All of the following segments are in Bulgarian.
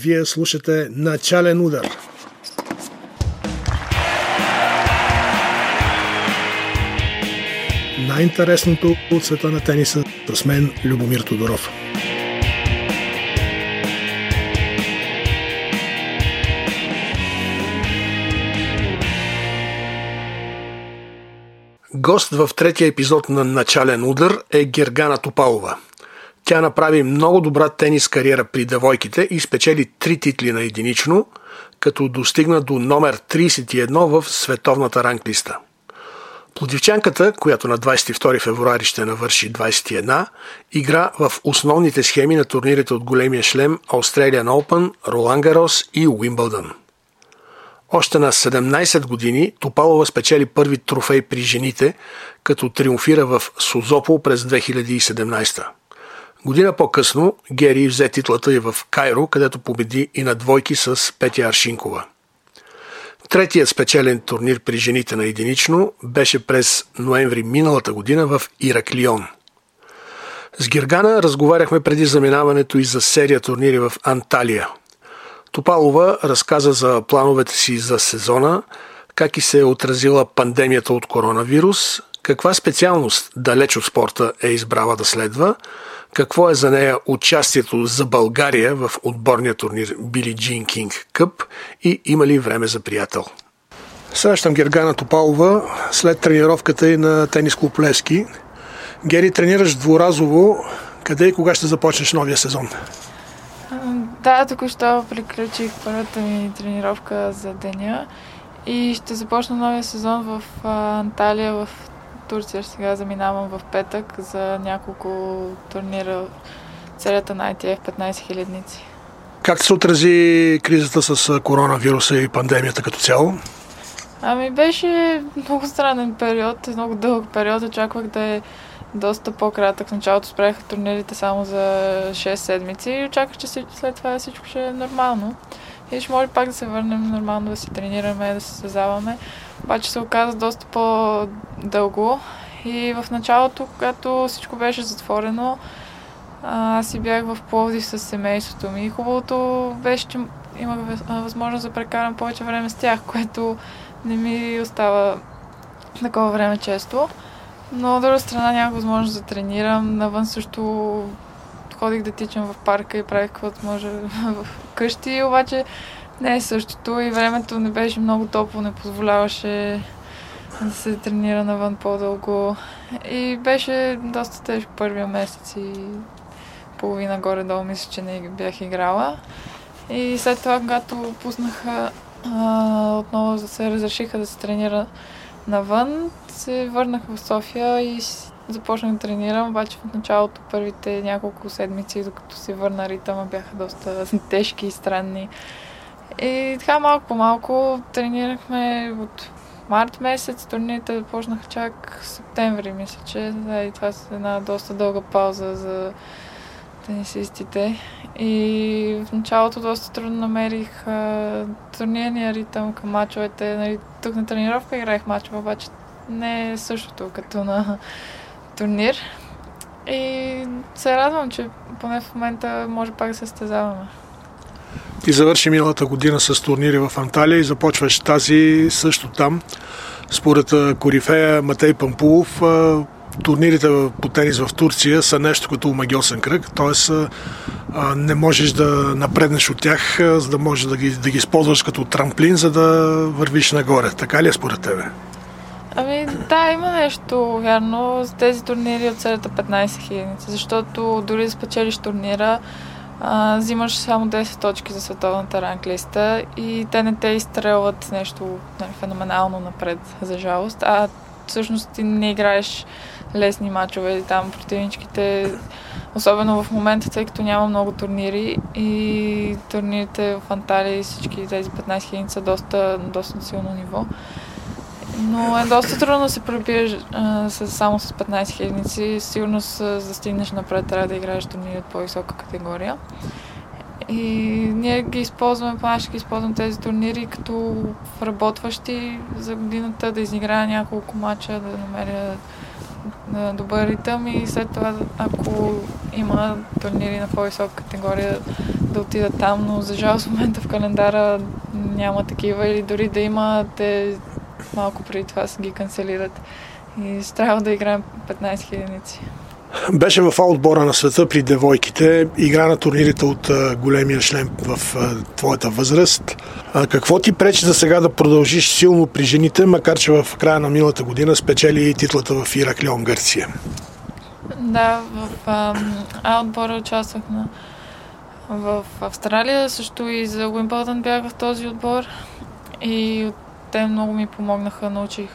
Вие слушате Начален удар. Най-интересното от света на тениса с мен Любомир Тодоров. Гост в третия епизод на Начален удар е Гергана Топалова. Тя направи много добра тенис кариера при девойките и спечели три титли на единично, като достигна до номер 31 в световната ранглиста. Плодивчанката, която на 22 февруари ще навърши 21, игра в основните схеми на турнирите от големия шлем Australian Open, Ролан Гарос и Уимбълдън. Още на 17 години Топалова спечели първи трофей при жените, като триумфира в Сузопол през 2017. Година по-късно Гери взе титлата и в Кайро, където победи и на двойки с Петя Аршинкова. Третият спечелен турнир при жените на единично беше през ноември миналата година в Ираклион. С Гергана разговаряхме преди заминаването и за серия турнири в Анталия – Топалова разказа за плановете си за сезона, как и се е отразила пандемията от коронавирус, каква специалност далеч от спорта е избрала да следва, какво е за нея участието за България в отборния турнир Били Джин Кинг Къп и има ли време за приятел. Срещам Гергана Топалова след тренировката и на тенис клуб Лески. Гери, тренираш дворазово. Къде и кога ще започнеш новия сезон? Да, току-що приключих първата ми тренировка за деня и ще започна новия сезон в Анталия, в Турция. Сега заминавам в петък за няколко турнира целята на ITF 15 хилядници. Как се отрази кризата с коронавируса и пандемията като цяло? Ами беше много странен период, много дълъг период. Очаквах да е доста по-кратък. В началото спряха турнирите само за 6 седмици и очаквах, че след това всичко ще е нормално. И ще може пак да се върнем нормално да си тренираме, да се създаваме. Обаче се оказа доста по-дълго и в началото, когато всичко беше затворено, аз си бях в Пловдив с семейството ми. Хубавото беше, че имах възможност да прекарам повече време с тях, което не ми остава такова време често. Но от друга страна нямах възможност да тренирам. Навън също ходих да тичам в парка и правих каквото може в къщи, обаче не е същото и времето не беше много топло, не позволяваше да се тренира навън по-дълго. И беше доста тежко първия месец и половина горе-долу мисля, че не бях играла. И след това, когато пуснаха отново се разрешиха да се тренира навън, се върнах в София и започнах да тренирам, обаче в началото първите няколко седмици, докато се върна ритъма, бяха доста тежки и странни. И така малко по малко тренирахме от март месец, турнирите започнаха чак септември, мисля, че и това е една доста дълга пауза за тенисистите. И в началото доста трудно намерих а, турнирния ритъм към мачовете. Нали, тук на тренировка играех мачове, обаче не е същото като на турнир. И се радвам, че поне в момента може пак да се стезаваме. Ти завърши миналата година с турнири в Анталия и започваш тази също там. Според корифея Матей Пампулов, турнирите по тенис в Турция са нещо като магиосен кръг, т.е. не можеш да напреднеш от тях, за да можеш да ги, да ги използваш като трамплин, за да вървиш нагоре. Така ли е според тебе? Ами да, има нещо вярно. За тези турнири от серията 15 хилядници, защото дори да спечелиш турнира, а, взимаш само 10 точки за световната ранглиста и те не те изстрелват нещо нали, феноменално напред, за жалост, а всъщност ти не играеш лесни мачове там противничките, особено в момента, тъй като няма много турнири и турнирите в Анталия и всички тези 15 хилядници са доста, доста силно ниво. Но е доста трудно да се пробиеш само с 15 хилядници. Сигурно за да стигнеш напред трябва да играеш турнири от по-висока категория. И ние ги използваме, поне ще ги използвам тези турнири като работващи за годината, да изиграя няколко мача, да намеря добър ритъм и след това, ако има турнири на по-висока категория да отидат там, но за жалост в момента в календара няма такива или дори да има, те малко преди това се ги канцелират. И ще трябва да играем 15 хилядници. Беше в отбора на света при девойките, игра на турнирите от големия шлем в твоята възраст. Какво ти пречи за сега да продължиш силно при жените, макар че в края на миналата година спечели титлата в Ираклион, Гърция? Да, в А отбора участвах на в Австралия, също и за Уимбълдън бях в този отбор и те много ми помогнаха, научих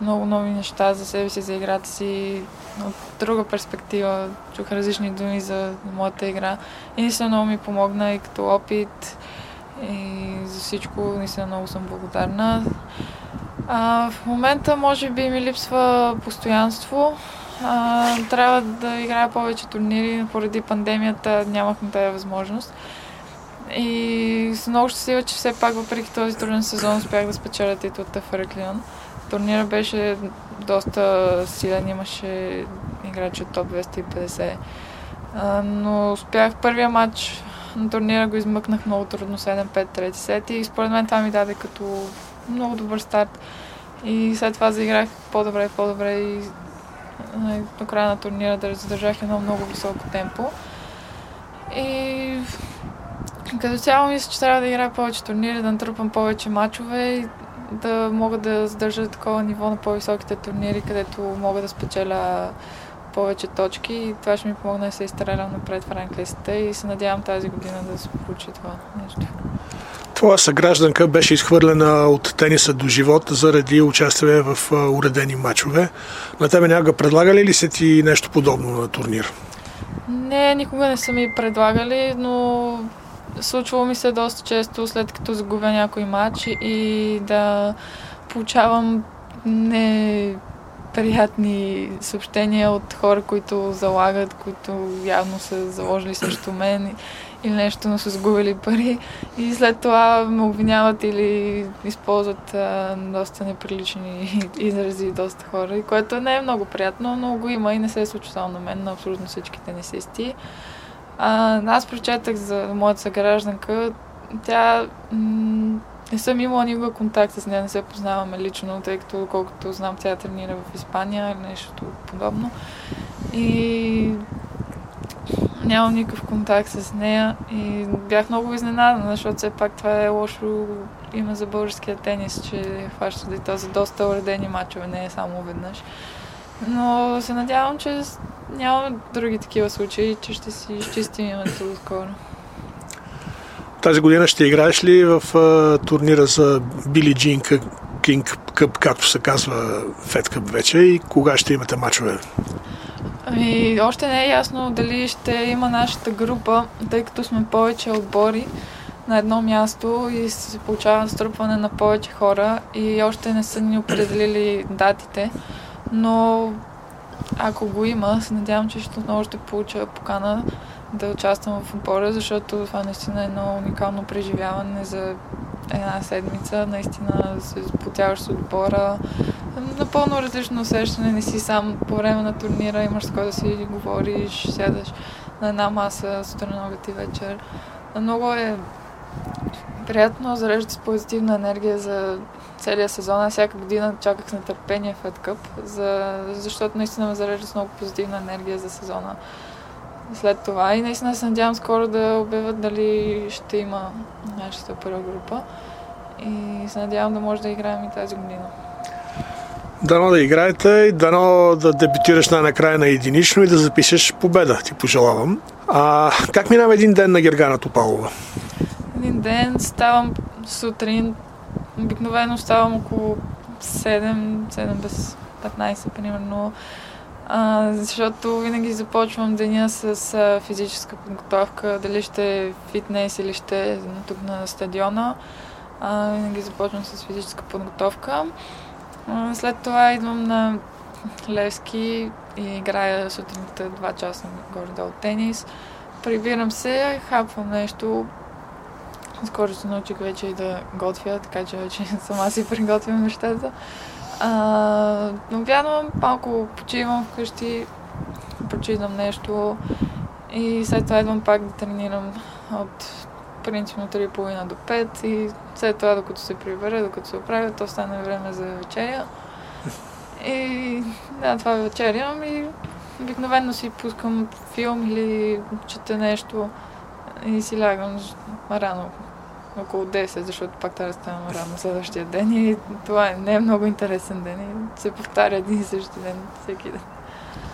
много нови неща за себе си, за играта си, от друга перспектива. Чух различни думи за моята игра и наистина много ми помогна и като опит и за всичко наистина много съм благодарна. А, в момента може би ми липсва постоянство. А, трябва да играя повече турнири. Поради пандемията нямахме тази възможност. И съм много щастлива, че все пак въпреки този труден сезон успях да спечеля титлата в Реклион. Турнира беше доста силен, имаше играчи от топ 250. А, но успях първия матч на турнира го измъкнах много трудно 7-5 трети сет и според мен това ми даде като много добър старт. И след това заиграх по-добре, по-добре и до края на турнира да задържах едно много високо темпо. И като цяло мисля, че трябва да играя повече турнири, да натрупам повече мачове и да мога да задържа такова ниво на по-високите турнири, където мога да спечеля повече точки и това ще ми помогне да се изстрелям напред в ранглистата и се надявам тази година да се получи това нещо. Твоя съгражданка беше изхвърлена от тениса до живот заради участие в уредени матчове. На тебе някога предлагали ли се ти нещо подобно на турнир? Не, никога не са ми предлагали, но случвало ми се доста често, след като загубя някой матч и да получавам не приятни съобщения от хора, които залагат, които явно са заложили срещу мен или нещо, но са сгубили пари и след това ме обвиняват или използват а, доста неприлични изрази доста хора, което не е много приятно, но го има и не се е случва само на мен, на абсолютно всички тенисисти. А, аз прочетах за моята съгражданка. Тя м- не съм имала никога контакт с нея, не се познаваме лично, тъй като колкото знам, тя тренира в Испания или нещо подобно. И нямам никакъв контакт с нея и бях много изненадана, защото все пак това е лошо име за българския тенис, че хваща да за доста уредени мачове, не е само веднъж. Но се надявам, че няма други такива случаи, че ще си изчистим името скоро. Тази година ще играеш ли в а, турнира за Били Джин Кинг Къп, както се казва Фед Къп вече и кога ще имате мачове? Ами, още не е ясно дали ще има нашата група, тъй като сме повече отбори на едно място и се получава струпване на повече хора и още не са ни определили датите. Но ако го има, се надявам, че ще отново ще получа покана да участвам в отбора, защото това наистина е едно уникално преживяване за една седмица. Наистина се потяваш с отбора. Напълно различно усещане. Не си сам по време на турнира, имаш с кой да си говориш, сядаш на една маса сутрин, обед и вечер. Много е приятно, зарежда с позитивна енергия за целия сезон. Всяка година чаках с нетърпение Fed Cup, за, защото наистина ме зарежда с много позитивна енергия за сезона след това. И наистина се надявам скоро да обявят дали ще има нашата първа група. И се надявам да може да играем и тази година. Дано да играете и дано да дебютираш най-накрая на единично и да запишеш победа. Ти пожелавам. А как минава един ден на Гергана Топалова? Един ден ставам сутрин. Обикновено ставам около 7, 7 без 15 примерно. А, защото винаги започвам деня с а, физическа подготовка, дали ще е фитнес или ще е тук на стадиона. А, винаги започвам с физическа подготовка. А, след това идвам на Левски и играя сутринта 2 часа горе-долу тенис. Прибирам се, хапвам нещо. Скоро се научих вече и да готвя, така че вече сама си приготвям нещата. А, обядвам, малко почивам вкъщи, почитам нещо И след това идвам пак да тренирам от принципно 3,5 до 5 и след това, докато се прибера, докато се оправя, то стане време за вечеря. И да, това вечерям и обикновено си пускам филм или чета нещо и си лягам рано, около 10, защото пак трябва да ставам рано следващия ден и това е, не е много интересен ден и се повтаря един и същи ден всеки ден.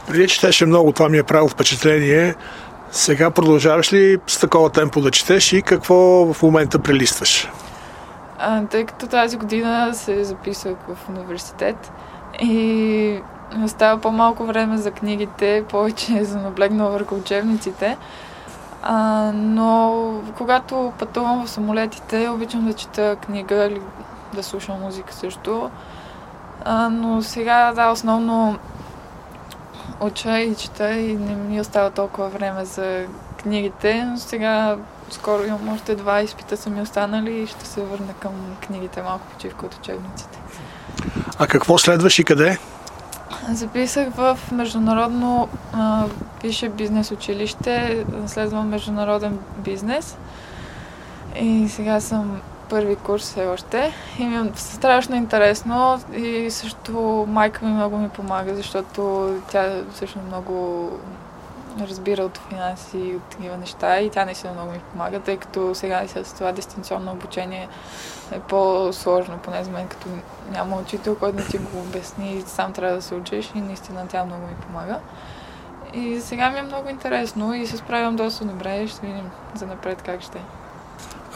Преди четеше много, това ми е правило впечатление. Сега продължаваш ли с такова темпо да четеш и какво в момента прелистваш? А, тъй като тази година се записах в университет и остава по-малко време за книгите, повече за наблегнал върху учебниците. А, но когато пътувам в самолетите, обичам да чета книга или да слушам музика също. А, но сега, да, основно уча и чета и не ми остава толкова време за книгите, но сега скоро имам още два изпита са ми останали и ще се върна към книгите малко почивка от учебниците. А какво следваш и къде? Записах в международно а, висше бизнес училище, следвам международен бизнес и сега съм първи курс все още. И ми е страшно интересно и също майка ми много ми помага, защото тя също много разбира от финанси и от такива неща и тя наистина много ми помага, тъй като сега с това дистанционно обучение е по-сложно, поне за мен, като няма учител, който да ти го обясни и сам трябва да се учиш и наистина тя много ми помага. И сега ми е много интересно и се справям доста добре и ще видим за напред как ще.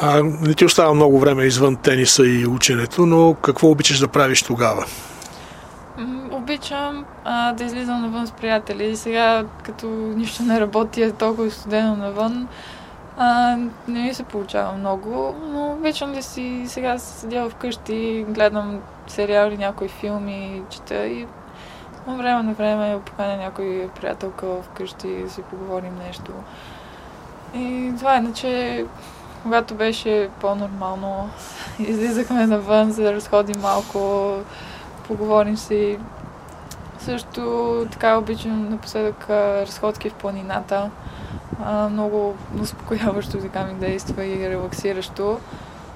А, не ти остава много време извън тениса и ученето, но какво обичаш да правиш тогава? Обичам а, да излизам навън с приятели. Сега, като нищо не работи, е толкова студено навън, а, не ми се получава много, но обичам да си сега седя вкъщи, гледам сериали, някои филми, чета и от време на време поканя някой приятелка вкъщи да си поговорим нещо. И това иначе когато беше по-нормално, излизахме навън, за да разходим малко, поговорим си. Също така обичам напоследък разходки в планината. много успокояващо така ми действа и релаксиращо.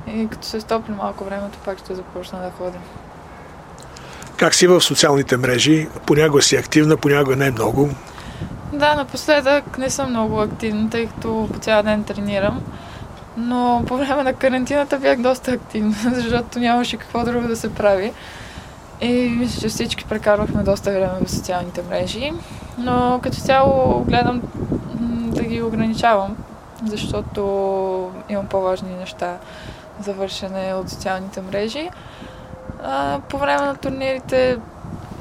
И като се стопли малко времето, пак ще започна да ходим. Как си в социалните мрежи? Понякога си активна, понякога не много. Да, напоследък не съм много активна, тъй като по цял ден тренирам. Но по време на карантината бях доста активна, защото нямаше какво друго да се прави. И мисля, че всички прекарвахме доста време в социалните мрежи. Но като цяло гледам да ги ограничавам, защото имам по-важни неща за вършене от социалните мрежи. А, по време на турнирите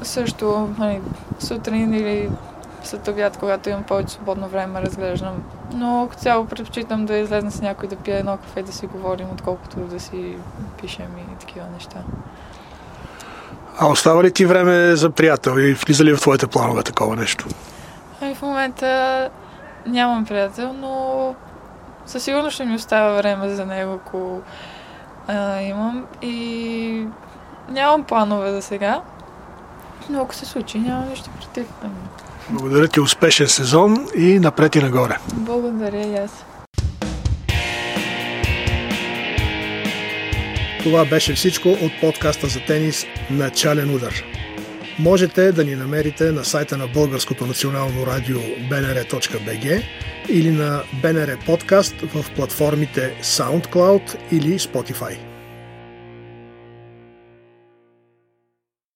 също нали, сутрин или след обяд, когато имам повече свободно време, разглеждам. Но като цяло предпочитам да излезна с някой да пия едно кафе, да си говорим, отколкото да си пишем и такива неща. А остава ли ти време за приятел и влиза ли в твоите планове такова нещо? Ами в момента нямам приятел, но със сигурност ще ми остава време за него, ако а, имам. И нямам планове за сега, но ако се случи, нямам нищо против. Благодаря ти, успешен сезон и напред и нагоре. Благодаря и аз. Това беше всичко от подкаста за тенис Начален удар. Можете да ни намерите на сайта на Българското национално радио bnr.bg или на BNR Подкаст в платформите SoundCloud или Spotify.